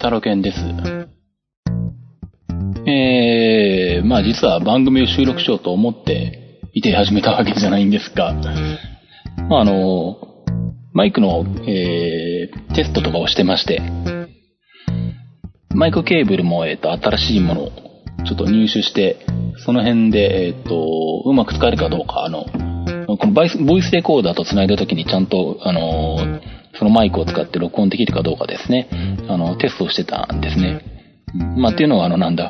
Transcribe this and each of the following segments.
タロケンです。えー、まあ実は番組を収録しようと思っていて始めたわけじゃないんですが、まああの、マイクの、えー、テストとかをしてまして、マイクケーブルも、えっ、ー、と、新しいものをちょっと入手して、その辺で、えっ、ー、と、うまく使えるかどうか、あの、このボイスレコーダーと繋いだ時にちゃんと、あの、そのマイクを使って録音できるかどうかですね、あの、テストをしてたんですね。まあ、っていうのは、あの、なんだ、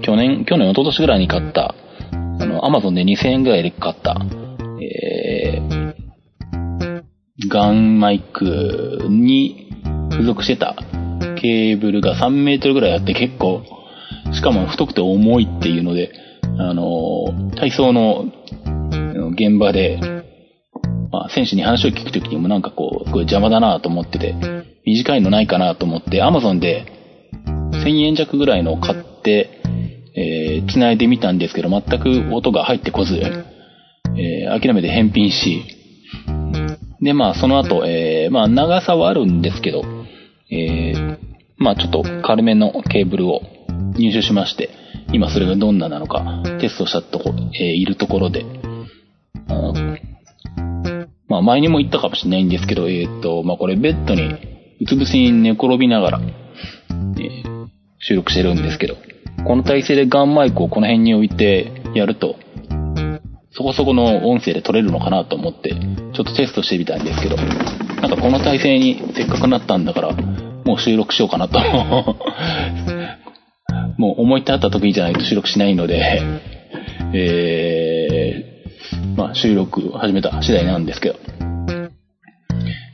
去年、去年、一昨年ぐらいに買った、あの、アマゾンで2000円ぐらいで買った、えー、ガンマイクに付属してたケーブルが3メートルぐらいあって結構、しかも太くて重いっていうので、あの、体操の現場で、まあ、選手に話を聞くときにもなんかこう、すごい邪魔だなと思ってて、短いのないかなと思って、アマゾンで1000円弱ぐらいのを買って、えー、繋いでみたんですけど、全く音が入ってこず、えー、諦めて返品し、で、まあ、その後、えー、まあ、長さはあるんですけど、えー、まあ、ちょっと軽めのケーブルを入手しまして、今それがどんななのかテストしたとこ、えー、いるところで、あまあ、前にも言ったかもしれないんですけど、えっ、ー、と、まあ、これベッドにうつ伏せに寝転びながら、えー、収録してるんですけど、この体勢でガンマイクをこの辺に置いてやると、そこそこの音声で撮れるのかなと思って、ちょっとテストしてみたんですけど、なんかこの体勢にせっかくなったんだから、もう収録しようかなと。もう思い立った時じゃないと収録しないので、えー、まあ収録始めた次第なんですけど。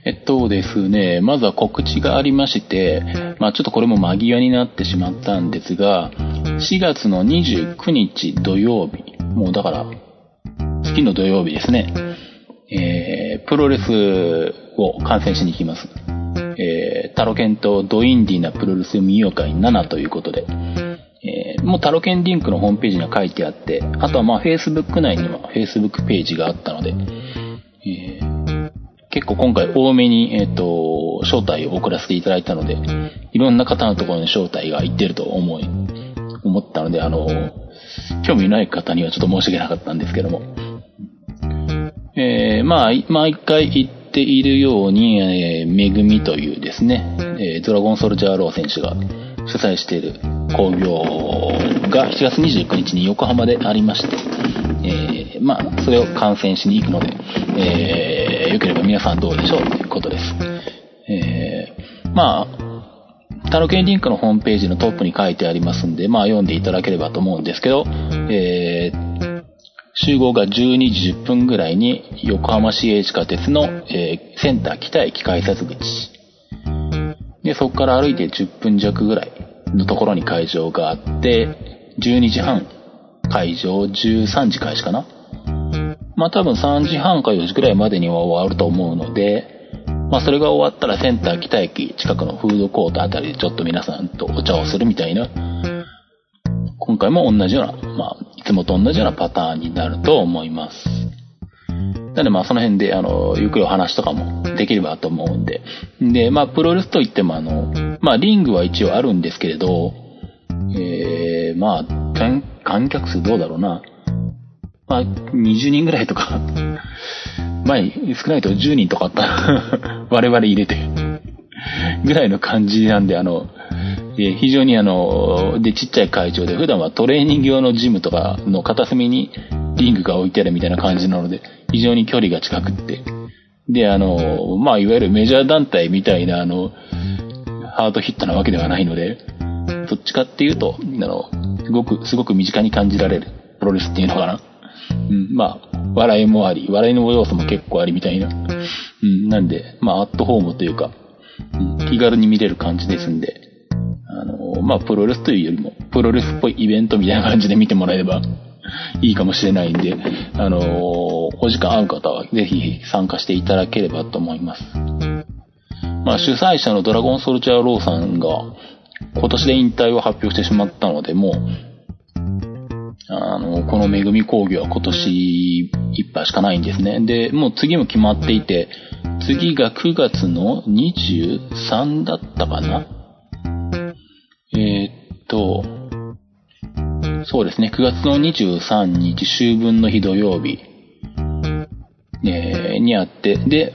えっとですね、まずは告知がありまして、まあちょっとこれも間際になってしまったんですが、4月の29日土曜日、もうだから次の土曜日ですね、えー、プロレスを観戦しに行きます。えー、タロケンとドインディなプロレス見よう会7ということで、もうタロケンリンクのホームページには書いてあって、あとはまあ Facebook 内には Facebook ページがあったので、えー、結構今回多めに、えっ、ー、と、招待を送らせていただいたので、いろんな方のところに招待が行ってると思い、思ったので、あの、興味ない方にはちょっと申し訳なかったんですけども、えー、まあ、毎回言っているように、えー、めぐみというですね、えー、ドラゴンソルジャーロー選手が主催している工業が7月29日に横浜でありまして、えー、まあ、それを観戦しに行くので、えー、よければ皆さんどうでしょうということです。えー、まあ、タロケンリンクのホームページのトップに書いてありますんで、まあ読んでいただければと思うんですけど、えー、集合が12時10分ぐらいに横浜市営地下鉄の、えー、センター北駅改札口。で、そこから歩いて10分弱ぐらいのところに会場があって、12時半会場、13時開始かな？まあ多分3時半か4時ぐらいまでには終わると思うので、まあそれが終わったらセンター北駅近くのフードコートあたりでちょっと皆さんとお茶をするみたいな、今回も同じような、まあつもと同じようなパターンになると思います。なのでまあその辺であの、ゆっくりお話とかもできればと思うんで。で、まあプロレスといってもあの、まあリングは一応あるんですけれど、えー、まあ、観客数どうだろうな。まあ、20人ぐらいとか、前、少ないと10人とかあった。我々入れて。ぐらいの感じなんで、あの、で、非常にあの、で、ちっちゃい会場で、普段はトレーニング用のジムとかの片隅にリングが置いてあるみたいな感じなので、非常に距離が近くって。で、あの、まあ、いわゆるメジャー団体みたいな、あの、ハードヒットなわけではないので、どっちかっていうと、あの、すごく、すごく身近に感じられるプロレスっていうのかな。うん、まあ、笑いもあり、笑いの要素も結構ありみたいな。うん、なんで、まあ、アットホームというか、うん、気軽に見れる感じですんで、あの、まあ、プロレスというよりも、プロレスっぽいイベントみたいな感じで見てもらえればいいかもしれないんで、あの、お時間合う方はぜひ参加していただければと思います。まあ、主催者のドラゴンソルジャーローさんが、今年で引退を発表してしまったので、もう、あの、このめぐみ工業は今年いっぱいしかないんですね。で、もう次も決まっていて、次が9月の23だったかなえっと、そうですね、9月の23日、秋分の日土曜日、えー、にあって、で、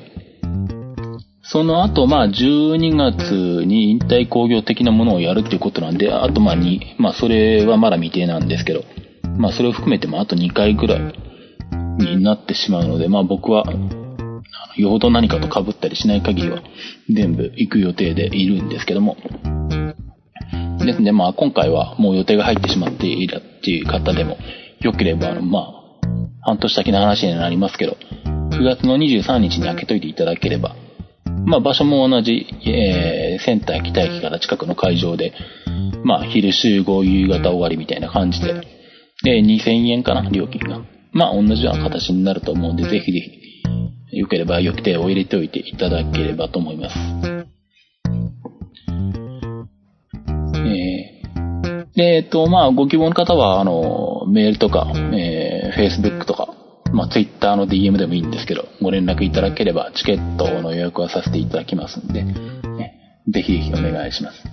その後、まあ、12月に引退工業的なものをやるっていうことなんで、あと、まあ、2、まあ、それはまだ未定なんですけど、まあ、それを含めてもあと2回ぐらいになってしまうので、まあ、僕は、よほど何かと被ったりしない限りは、全部行く予定でいるんですけども、ですね、まあ今回はもう予定が入ってしまっているっていう方でも、良ければ、あの、まあ、半年先の話になりますけど、9月の23日に開けといていただければ、まあ場所も同じ、えー、センター北駅から近くの会場で、まあ昼集合夕方終わりみたいな感じで、で、2000円かな、料金が。まあ同じような形になると思うんで、ぜひぜひ、良ければ予定を入れておいていただければと思います。で、えっと、まあ、ご希望の方は、あの、メールとか、えー、Facebook とか、まあ、Twitter の DM でもいいんですけど、ご連絡いただければ、チケットの予約はさせていただきますんで、ね、ぜひぜひお願いします。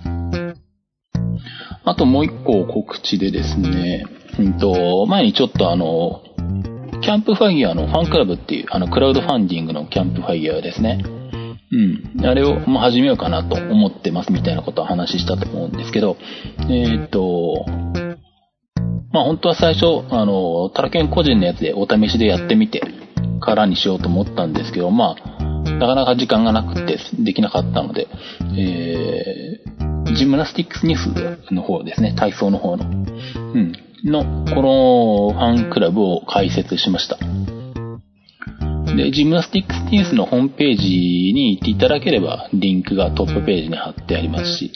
あともう一個告知でですね、うんと、前にちょっとあの、キャンプファイヤーのファンクラブっていう、あの、クラウドファンディングのキャンプファイヤーですね。うん。あれを、ま始めようかなと思ってますみたいなことを話したと思うんですけど、えっ、と、まあ本当は最初、あの、タラケン個人のやつでお試しでやってみてからにしようと思ったんですけど、まあ、なかなか時間がなくてできなかったので、えー、ジムナスティックスニュースの方ですね、体操の方の、うん、の、このファンクラブを開設しました。で、ジムナスティックスニュースのホームページに行っていただければ、リンクがトップページに貼ってありますし、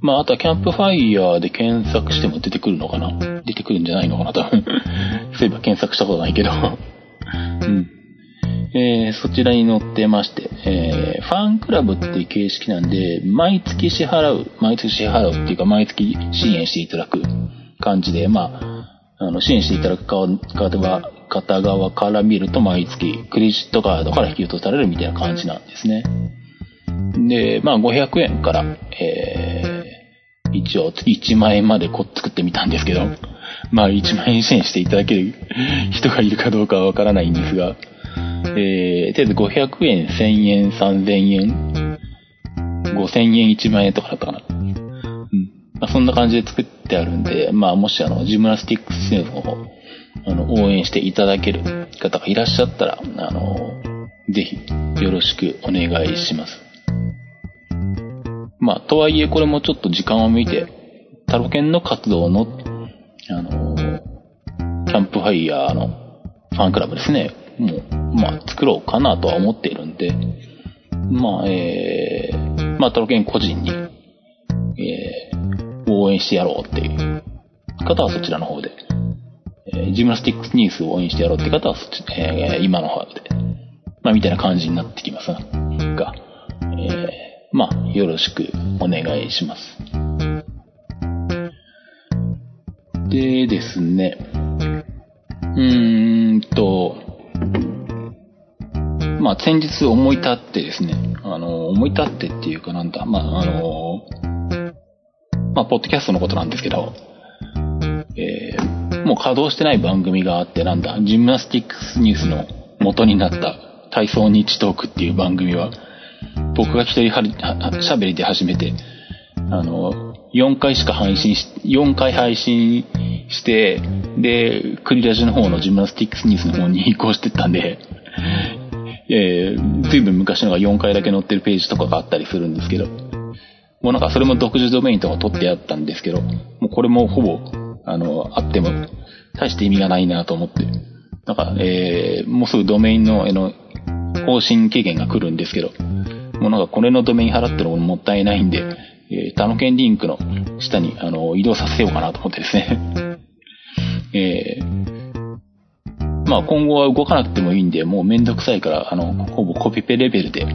まあ、あとはキャンプファイヤーで検索しても出てくるのかな？出てくるんじゃないのかな？多分。そういえば検索したことないけど。うん。えー、そちらに載ってまして、えー、ファンクラブっていう形式なんで、毎月支払う、毎月支払うっていうか、毎月支援していただく感じで、まあ、あの、支援していただく側は、方側から見ると毎月クレジットカードから引き落とされるみたいな感じなんですね。で、まあ500円から、えー、一応1万円までこ作ってみたんですけど、まあ1万円支援していただける人がいるかどうかはわからないんですが、えー、とりあえず500円、1000円、3000円、5000円、1万円とかだったかな。うん。まあ、そんな感じで作ってあるんで、まあもしあの、ジムナスティックスの方、あの、応援していただける方がいらっしゃったら、あの、ぜひ、よろしくお願いします。まあ、とはいえこれもちょっと時間を見て、タロケンの活動の、あの、キャンプファイヤーのファンクラブですね、もう、まあ、作ろうかなとは思っているんで、まあ、えー、まあ、タロケン個人に、えー、応援してやろうっていう。方はそちらの方で。えジムナスティックスニュースを応援してやろうって方はそっち、えー、今の方で、まあ、みたいな感じになってきますが、えー、まあ、よろしくお願いします。でですね、うーんと、まあ、先日思い立ってですね、あの、思い立ってっていうかなんだ、まあ、あの、まあ、ポッドキャストのことなんですけど、えー、もう稼働してない番組があって、なんだ、ジムナスティックスニュースの元になった体操日トークっていう番組は、僕が一人は喋りで始めて、あの、4回しか配信し、4回配信して、で、クリラジの方のジムナスティックスニュースの方に移行してったんで、えー、ずいぶん昔のが4回だけ載ってるページとかがあったりするんですけど、もうなんかそれも独自ドメインとか取ってあったんですけど、もうこれもほぼあの、あっても、大して意味がないなと思って。なんか、えー、もうすぐドメインの、あの、更新期限が来るんですけど、もうなんかこれのドメイン払ってるのもったいないんで、えー、他の県リンクの下に、あの、移動させようかなと思ってですね。えー、まあ今後は動かなくてもいいんで、もうめんどくさいから、あの、ほぼコピペレベルで、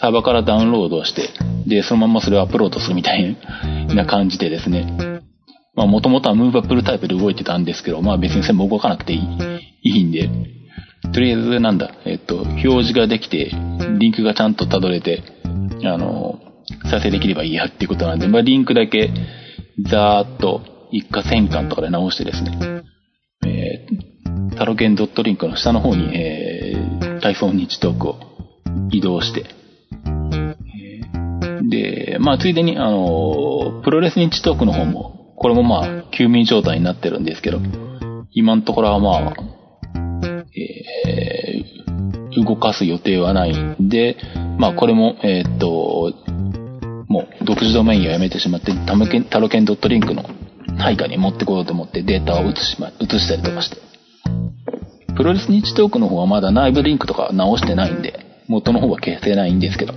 サーバーからダウンロードして、で、そのままそれをアップロードするみたいな感じでですね、まあもともとはムーバップルタイプで動いてたんですけど、まあ別に全部動かなくていいいいんで、とりあえずなんだ、えっと、表示ができて、リンクがちゃんと辿れて、あの、再生できればいいやっていうことなんで、まあリンクだけ、ざーっと一過戦艦とかで直してですね、えー、タロケンドットリンクの下の方に、えー、体操日トークを移動して、で、まあ、ついでに、あの、プロレス日トークの方も、これもまあ、休眠状態になってるんですけど、今のところはまあ、えー、動かす予定はないんで、まあ、これも、えー、っと、もう、独自ドメインをやめてしまって、タロケン、タロケンドットリンクの配下に持ってこようと思ってデータを移しま、移したりとかして。プロレス日トークの方はまだ内部リンクとか直してないんで、元の方は消せないんですけど。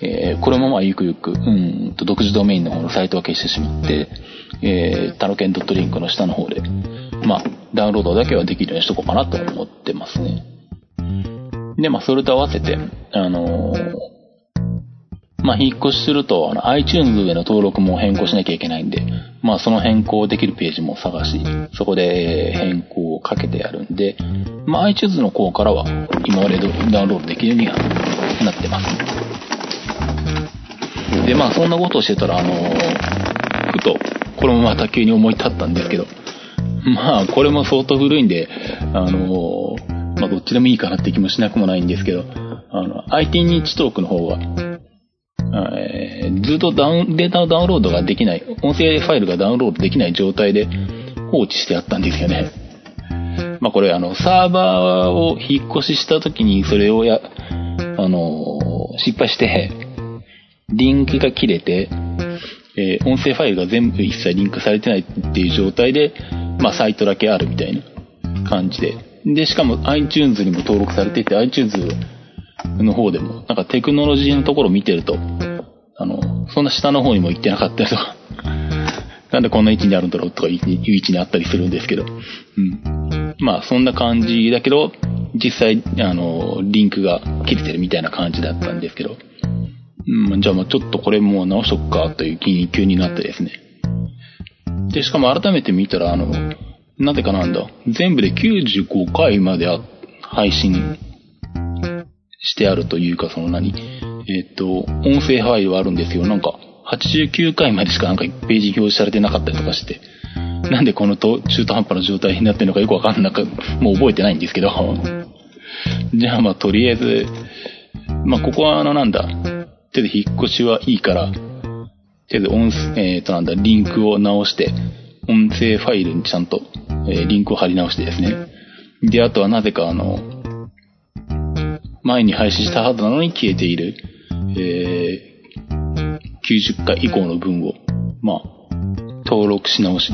えー、これもまあゆくゆく、うんと独自ドメインの方のサイトは消してしまって、えー、タロケンドットリンクの下の方で、まあ、ダウンロードだけはできるようにしとこうかなと思ってますね。で、まあ、それと合わせて、あのー、まあ、引っ越しすると、あの、iTunes への登録も変更しなきゃいけないんで、まあ、その変更できるページも探し、そこで変更をかけてやるんで、まあ、iTunes の方からは、今までダウンロードできるようにはなってます。で、まあ、そんなことをしてたら、あのー、ふと、これもまた急に思い立ったんですけど、まあ、これも相当古いんで、あのー、まあ、どっちでもいいかなって気もしなくもないんですけど、あの、IT 認知トークの方は、えー、ずっとダウン、データのダウンロードができない、音声ファイルがダウンロードできない状態で放置してあったんですよね。まあこれあの、サーバーを引っ越しした時にそれをや、あの、失敗して、リンクが切れて、えー、音声ファイルが全部一切リンクされてないっていう状態で、まあ、サイトだけあるみたいな感じで。で、しかも iTunes にも登録されてて、iTunes の方でも、なんかテクノロジーのところを見てると、あの、そんな下の方にも行ってなかったりとか、なんでこんな位置にあるんだろうとかいう位置にあったりするんですけど、うん。まあ、そんな感じだけど、実際、あの、リンクが切れてるみたいな感じだったんですけど、うん、じゃあまあちょっとこれもう直しとくかという気に急になってですね。で、しかも改めて見たら、あの、なぜかなんだ。全部で95回まで配信してあるというか、その何？えっ、と、音声ファイルはあるんですよ。なんか、89回までしかなんか1ページ表示されてなかったりとかして、なんでこのと中途半端な状態になってるのかよくわかんなく、もう覚えてないんですけど。じゃあまあとりあえず、まあここはあのなんだ、手で引っ越しはいいから、手で音、えっ、ー、となんだ、リンクを直して、音声ファイルにちゃんと、えー、リンクを貼り直してですね。で、あとはなぜかあの、前に配信したはずなのに消えている、えー、90回以降の文を、まあ、登録し直し。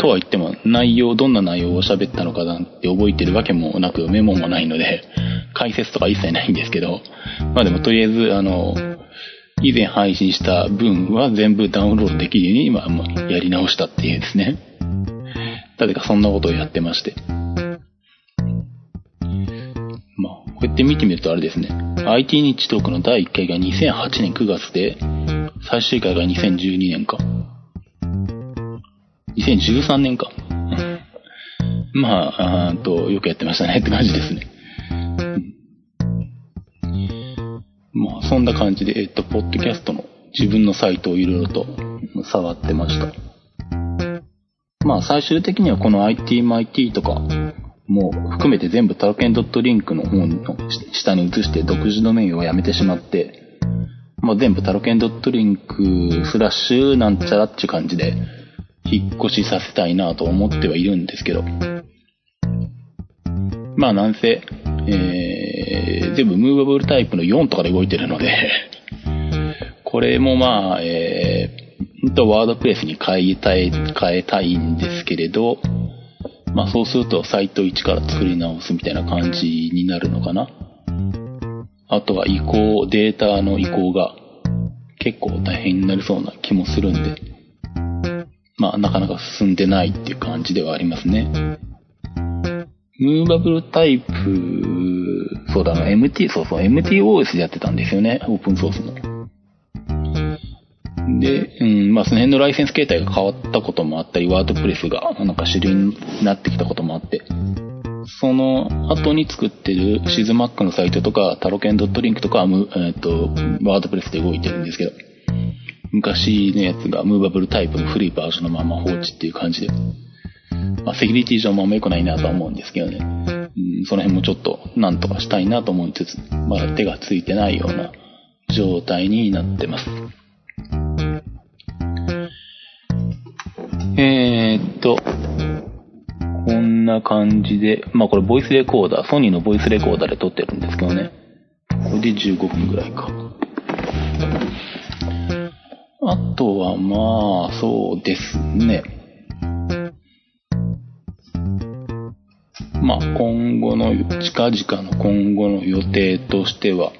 とは言っても、内容、どんな内容を喋ったのかなんて覚えてるわけもなく、メモもないので、解説とか一切ないんですけど、まあでもとりあえず、あの、以前配信した分は全部ダウンロードできるように、まあ、やり直したっていうですね。誰かそんなことをやってまして。まあ、こうやって見てみるとあれですね。IT 日トークの第1回が2008年9月で、最終回が2012年か。2013年か。まあ、あと、よくやってましたねって感じですね。まあ、そんな感じで、えっと、ポッドキャストの自分のサイトをいろいろと触ってました。まあ、最終的にはこの ITMIT とかも含めて全部タロケンドットリンクの方の下に移して独自ドメインをやめてしまって、まあ、全部タロケンドットリンクスラッシュなんちゃらっていう感じで引っ越しさせたいなと思ってはいるんですけど、まあなんせ、えー、全部ムーバブルタイプの4とかで動いてるので。これもまあ、えー、本当ワードプレスに変えたい、変えたいんですけれど、まあそうするとサイト1から作り直すみたいな感じになるのかな。あとは移行、データの移行が結構大変になりそうな気もするんで、まあなかなか進んでないっていう感じではありますね。ムーバブルタイプ、そうだな、MT、そうそう、MTOS でやってたんですよね、オープンソースの。で、うん、まあその辺のライセンス形態が変わったこともあったり、ワードプレスがなんか主流になってきたこともあって、その後に作ってるシズマックのサイトとか、タロケンドットリンクとかは、えっ、ー、と、ワードプレスで動いてるんですけど、昔のやつがムーバブルタイプの古いバージョンのまま放置っていう感じで、まあ、セキュリティ上もあんま良くないなとは思うんですけどね。うん、その辺もちょっとなんとかしたいなと思いつつ、まだ手がついてないような状態になってます。えー、っと、こんな感じで、まあこれボイスレコーダー、ソニーのボイスレコーダーで撮ってるんですけどね。これで15分ぐらいか。あとはまあ、そうですね。まあ今後の、近々の今後の予定としては、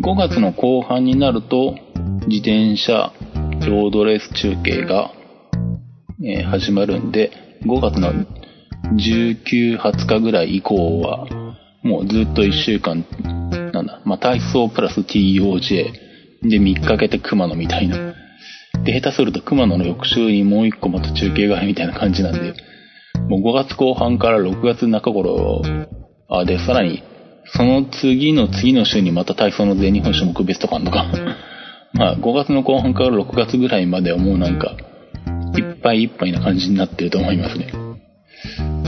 5月の後半になると、自転車ロードレース中継が、え、始まるんで、5月の19、20日ぐらい以降は、もうずっと1週間、なんだ、まあ、体操プラス TOJ で3日かけて熊野みたいな。で、下手すると熊野の翌週にもう1個また中継があるみたいな感じなんで、もう5月後半から6月中頃、あ、で、さらに、その次の次の週にまた体操の全日本種目別とかあんのか。まあ、5月の後半から6月ぐらいまではもうなんか、いっぱいいっぱいな感じになってると思いますね。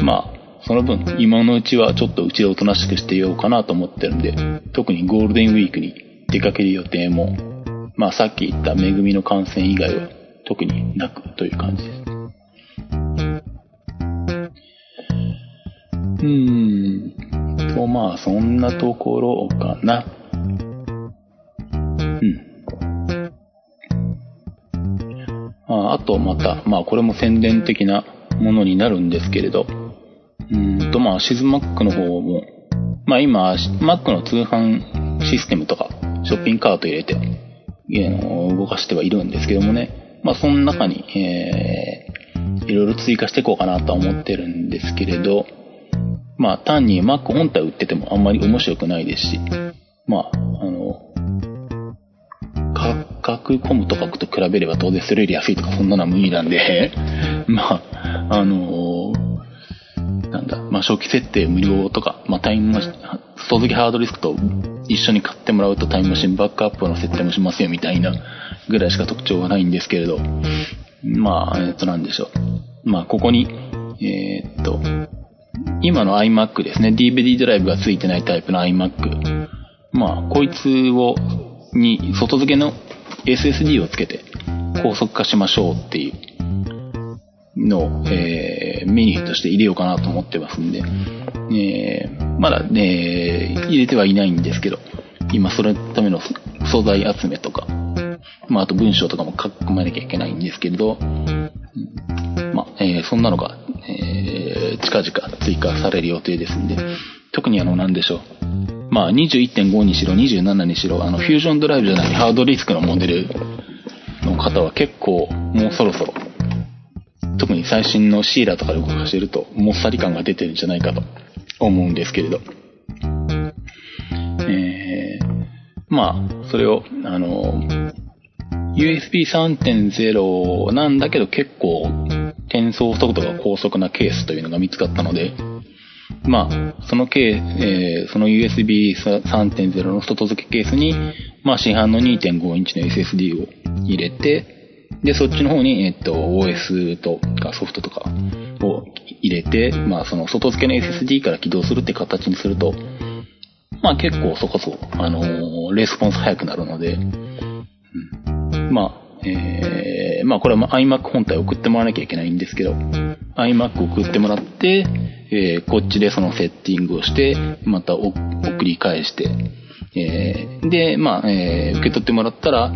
まあ、その分、今のうちはちょっとうちでおとなしくしていようかなと思ってるんで、特にゴールデンウィークに出かける予定も、まあさっき言った恵みの感染以外は特になくという感じです。うーん。と、まあそんなところかな。うん。ああとまた、まあこれも宣伝的なものになるんですけれど、うんとまあシズマックの方も、まあ今、Mac の通販システムとか、ショッピングカート入れて、動かしてはいるんですけどもね、まあその中に、えー、いろいろ追加していこうかなとは思ってるんですけれど、まあ単に Mac 本体売っててもあんまり面白くないですし、まあ、あの、価格コムとかと比べれば当然それより安いとかそんなのは無理なんで まあ、あのなんだ、まあ、初期設定無料とか、まあ、タイムマシン、外付けハードディスクと一緒に買ってもらうとタイムマシンバックアップの設定もしますよみたいなぐらいしか特徴はないんですけれど、まあ、えっと、なんでしょう。まあ、ここに、えー、っと、今の iMac ですね、DVD ドライブが付いてないタイプの iMac。まあ、こいつを、に、外付けの SSD をつけて高速化しましょうっていうのを、えー、メニューとして入れようかなと思ってますんで、えー、まだね、入れてはいないんですけど、今それのための素材集めとか、まあ、あと文章とかも書き込まなきゃいけないんですけれど、まあ、えー、そんなのが、えー、近々追加される予定ですんで、特にあの、なんでしょう。まあ、21.5にしろ、27にしろ、あの、フュージョンドライブじゃないハードディスクのモデルの方は結構、もうそろそろ、特に最新のシーラーとかで動かしてると、もっさり感が出てるんじゃないかと思うんですけれど。えー、まあ、それを、あの、USB 3.0なんだけど結構転送速度が高速なケースというのが見つかったので、まあ、そのケー、えー、その USB 3.0の外付けケースに、まあ市販の2.5インチの SSD を入れて、で、そっちの方に、えっと、OS とかソフトとかを入れて、まあその外付けの SSD から起動するって形にすると、まあ結構そこそこ、あのー、レスポンス早くなるので、うん、まあ、えー、まあこれは iMac 本体送ってもらわなきゃいけないんですけど、iMac 送ってもらって、えー、こっちでそのセッティングをして、また送り返して、えー、で、まあ、えー、受け取ってもらったら、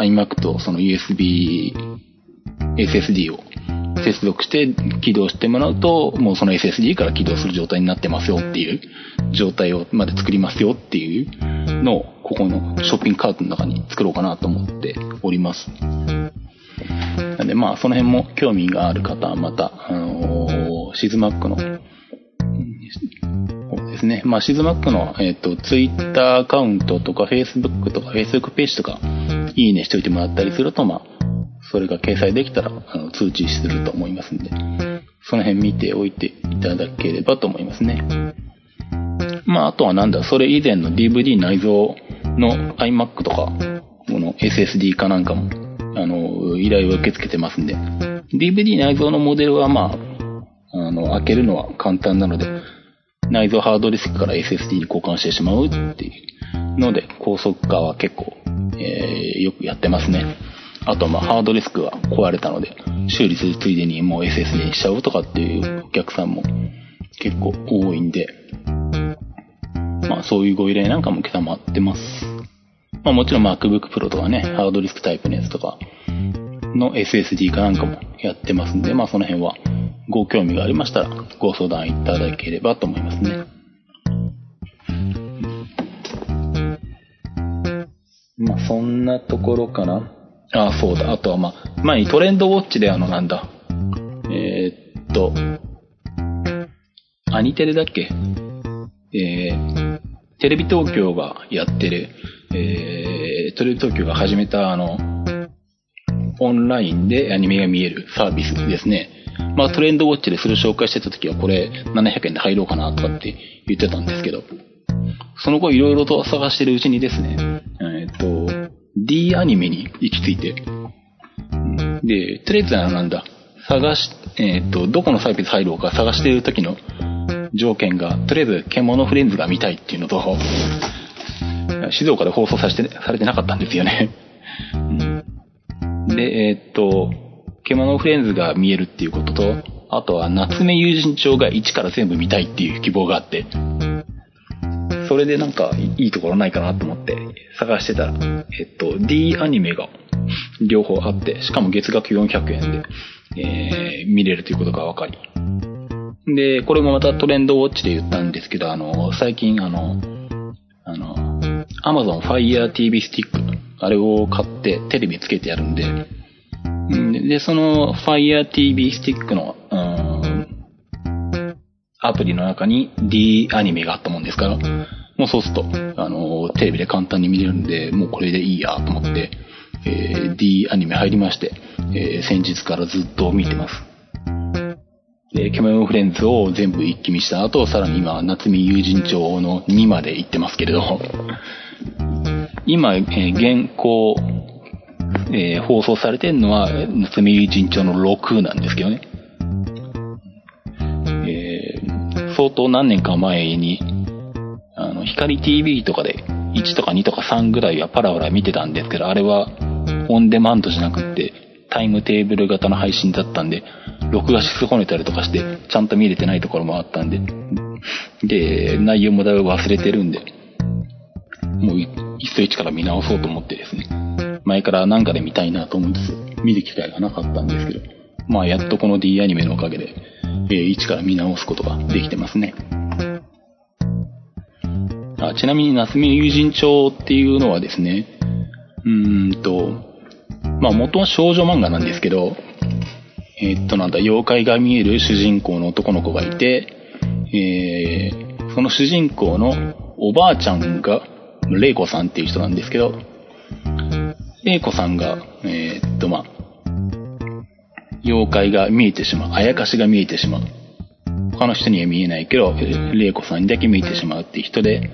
iMac とその USB SSD を接続して起動してもらうと、もうその SSD から起動する状態になってますよっていう状態をまで作りますよっていうのを、ここのショッピングカートの中に作ろうかなと思っております。なんでまあ、その辺も興味がある方はまた、あのー、シズマックの、ですね。まあ、シズマックの、えっ、ー、と、ツイッターアカウントとか、フェイスブックとか、フェイスブックページとか、いいねしておいてもらったりすると、まあ、それが掲載できたら、あの、通知すると思いますんで、その辺見ておいていただければと思いますね。まあ、あとはなんだ、それ以前の DVD 内蔵の iMac とか、この SSD かなんかも、あの、依頼を受け付けてますんで、DVD 内蔵のモデルはまあ、あの、開けるのは簡単なので、内蔵ハードディスクから SSD に交換してしまうっていうので、高速化は結構、えー、よくやってますね。あとまあハードディスクが壊れたので、修理するついでにもう SSD にしちゃうとかっていうお客さんも結構多いんで、まあそういうご依頼なんかも承ってます。まあもちろん MacBook Pro とかね、ハードディスクタイプのやつとかの SSD かなんかもやってますんで、まあその辺はご興味がありましたらご相談いただければと思いますね。まあそんなところかな。あ、そうだ。あとはまあ、前にトレンドウォッチであのなんだ。えー、っと、アニテレだっけ？えー、テレビ東京がやってる、えー、テレビ東京が始めたあの、オンラインでアニメが見えるサービスですね。まあトレンドウォッチでそれ紹介してた時はこれ700円で入ろうかなとかって言ってたんですけど、その後いろいろと探してるうちにですね、D アニメに行き着いて、で、とりあえずなんだ、探し、えっ、と、どこのサービス入ろうか探してる時の条件が、とりあえず、獣フレンズが見たいっていうのと、静岡で放送させて、されてなかったんですよね。で、えー、っと、獣フレンズが見えるっていうことと、あとは夏目友人帳が1から全部見たいっていう希望があって、それでなんかいいところないかなと思って探してたら、えっと、D アニメが両方あって、しかも月額400円で、えー、見れるということが分かり、で、これもまたトレンドウォッチで言ったんですけど、あの、最近あの、あの、Amazon Fire TV スティック、あれを買ってテレビつけてやるんで、で、その Fire TV スティックの、アプリの中に D アニメがあったもんですから、もうそうすると、あの、テレビで簡単に見れるんで、もうこれでいいやと思って、えー、D アニメ入りまして、えー、先日からずっと見てます。で、キャメロンフレンズを全部一気見した後、さらに今、夏見友人帳の2まで行ってますけれど、今、えー、現行、えー、放送されてるのは、夏見友人帳の6なんですけどね。相当何年か前に、あの、光 TV とかで1とか2とか3ぐらいはパラパラ見てたんですけど、あれはオンデマンドじゃなくって、タイムテーブル型の配信だったんで、録画し損ねたりとかして、ちゃんと見れてないところもあったんで、で、内容もだいぶ忘れてるんで、もう、一層一から見直そうと思ってですね、前からなんかで見たいなと思うんです見る機会がなかったんですけど、まあ、やっとこの D アニメのおかげで、えー、一から見直すことができてますね。あちなみに、夏目友人帳っていうのはですね、うーんと、まあ元は少女漫画なんですけど、えー、っとなんだ、妖怪が見える主人公の男の子がいて、えー、その主人公のおばあちゃんが、玲子さんっていう人なんですけど、玲子さんが、えー、っとまあ、妖怪が見えてしまう、あやかしが見えてしまう。他の人には見えないけど、玲子さんにだけ見えてしまうっていう人で、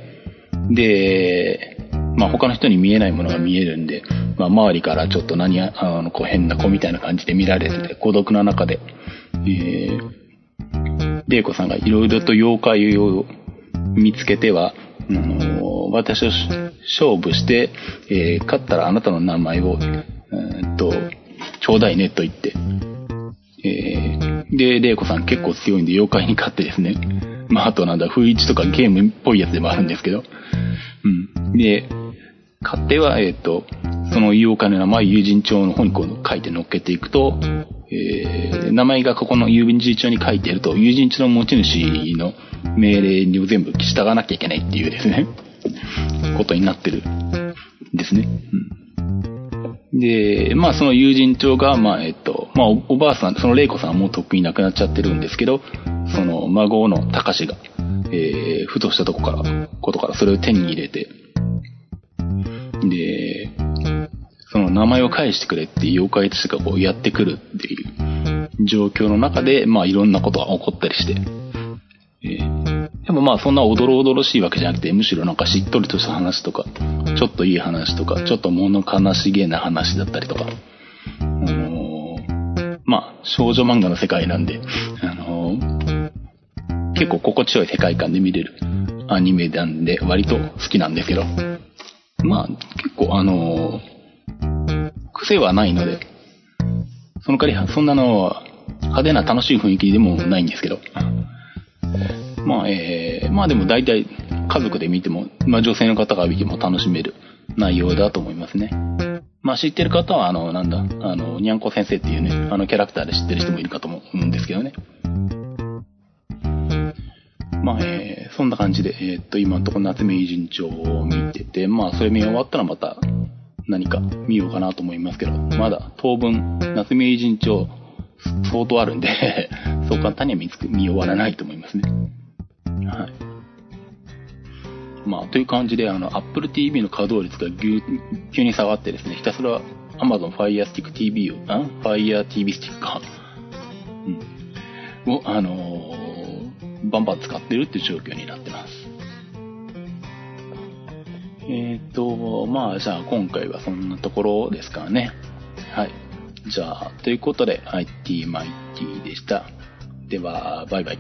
で、まあ他の人に見えないものが見えるんで、まあ周りからちょっと何、あの、こう変な子みたいな感じで見られてて、孤独な中で、えー、玲子さんがいろいろと妖怪を見つけては、あの私を勝負して、えー、勝ったらあなたの名前を、えー、っと、ちょうだいねと言って、えー、で、玲子さん結構強いんで妖怪に勝ってですね、まああとなんだ、不一とかゲームっぽいやつでもあるんですけど、うん。で、勝手は、えっ、ー、と、その妖怪の名前、友人帳の方にこう書いて乗っけていくと、えー、名前がここの友人帳に書いていると、友人帳の持ち主の命令に全部従わなきゃいけないっていうですね、ことになってるんですね。うん、で、まあその友人帳が、まあえっと、まあおばあさん、その玲子さんはもうとっくに亡くなっちゃってるんですけど、その孫の高志が、えー、ふとしたとこから、ことからそれを手に入れて、で、その名前を返してくれって妖怪たちがこうやってくるっていう状況の中で、まあいろんなことが起こったりして、えー、でもまあそんなおどろおどろしいわけじゃなくて、むしろなんかしっとりとした話とか、ちょっといい話とか、ちょっと物悲しげな話だったりとか、あのーまあ少女漫画の世界なんで、あのー結構心地よい世界観で見れるアニメなんで割と好きなんですけど、まあ結構あのー癖はないので、その代わりそんなの派手な楽しい雰囲気でもないんですけど、まあ、えー、まあでも大体家族で見ても、まあ女性の方が見ても楽しめる内容だと思いますね。まあ知ってる方は、あの、なんだ、あの、にゃんこ先生っていうね、あのキャラクターで知ってる人もいるかと思うんですけどね。まあ、えー、そんな感じで、えーっと、今のところ夏目偉人帳を見てて、まあ、それ見終わったらまた何か見ようかなと思いますけど、まだ当分、夏目偉人帳相当あるんで、そう簡単には見つく見終わらないと思いますね。はい。まあ、という感じで、あの、Apple TV の稼働率が急に下がってですね、ひたすら Amazon Fire Stick TV を、あ Fire TV Stick か。うん。を、あのーバンバン使ってるっていう状況になってます。えっ、と、まあ、じゃあ今回はそんなところですかね。はい。じゃあ、ということで、IT マイティでした。では、バイバイ。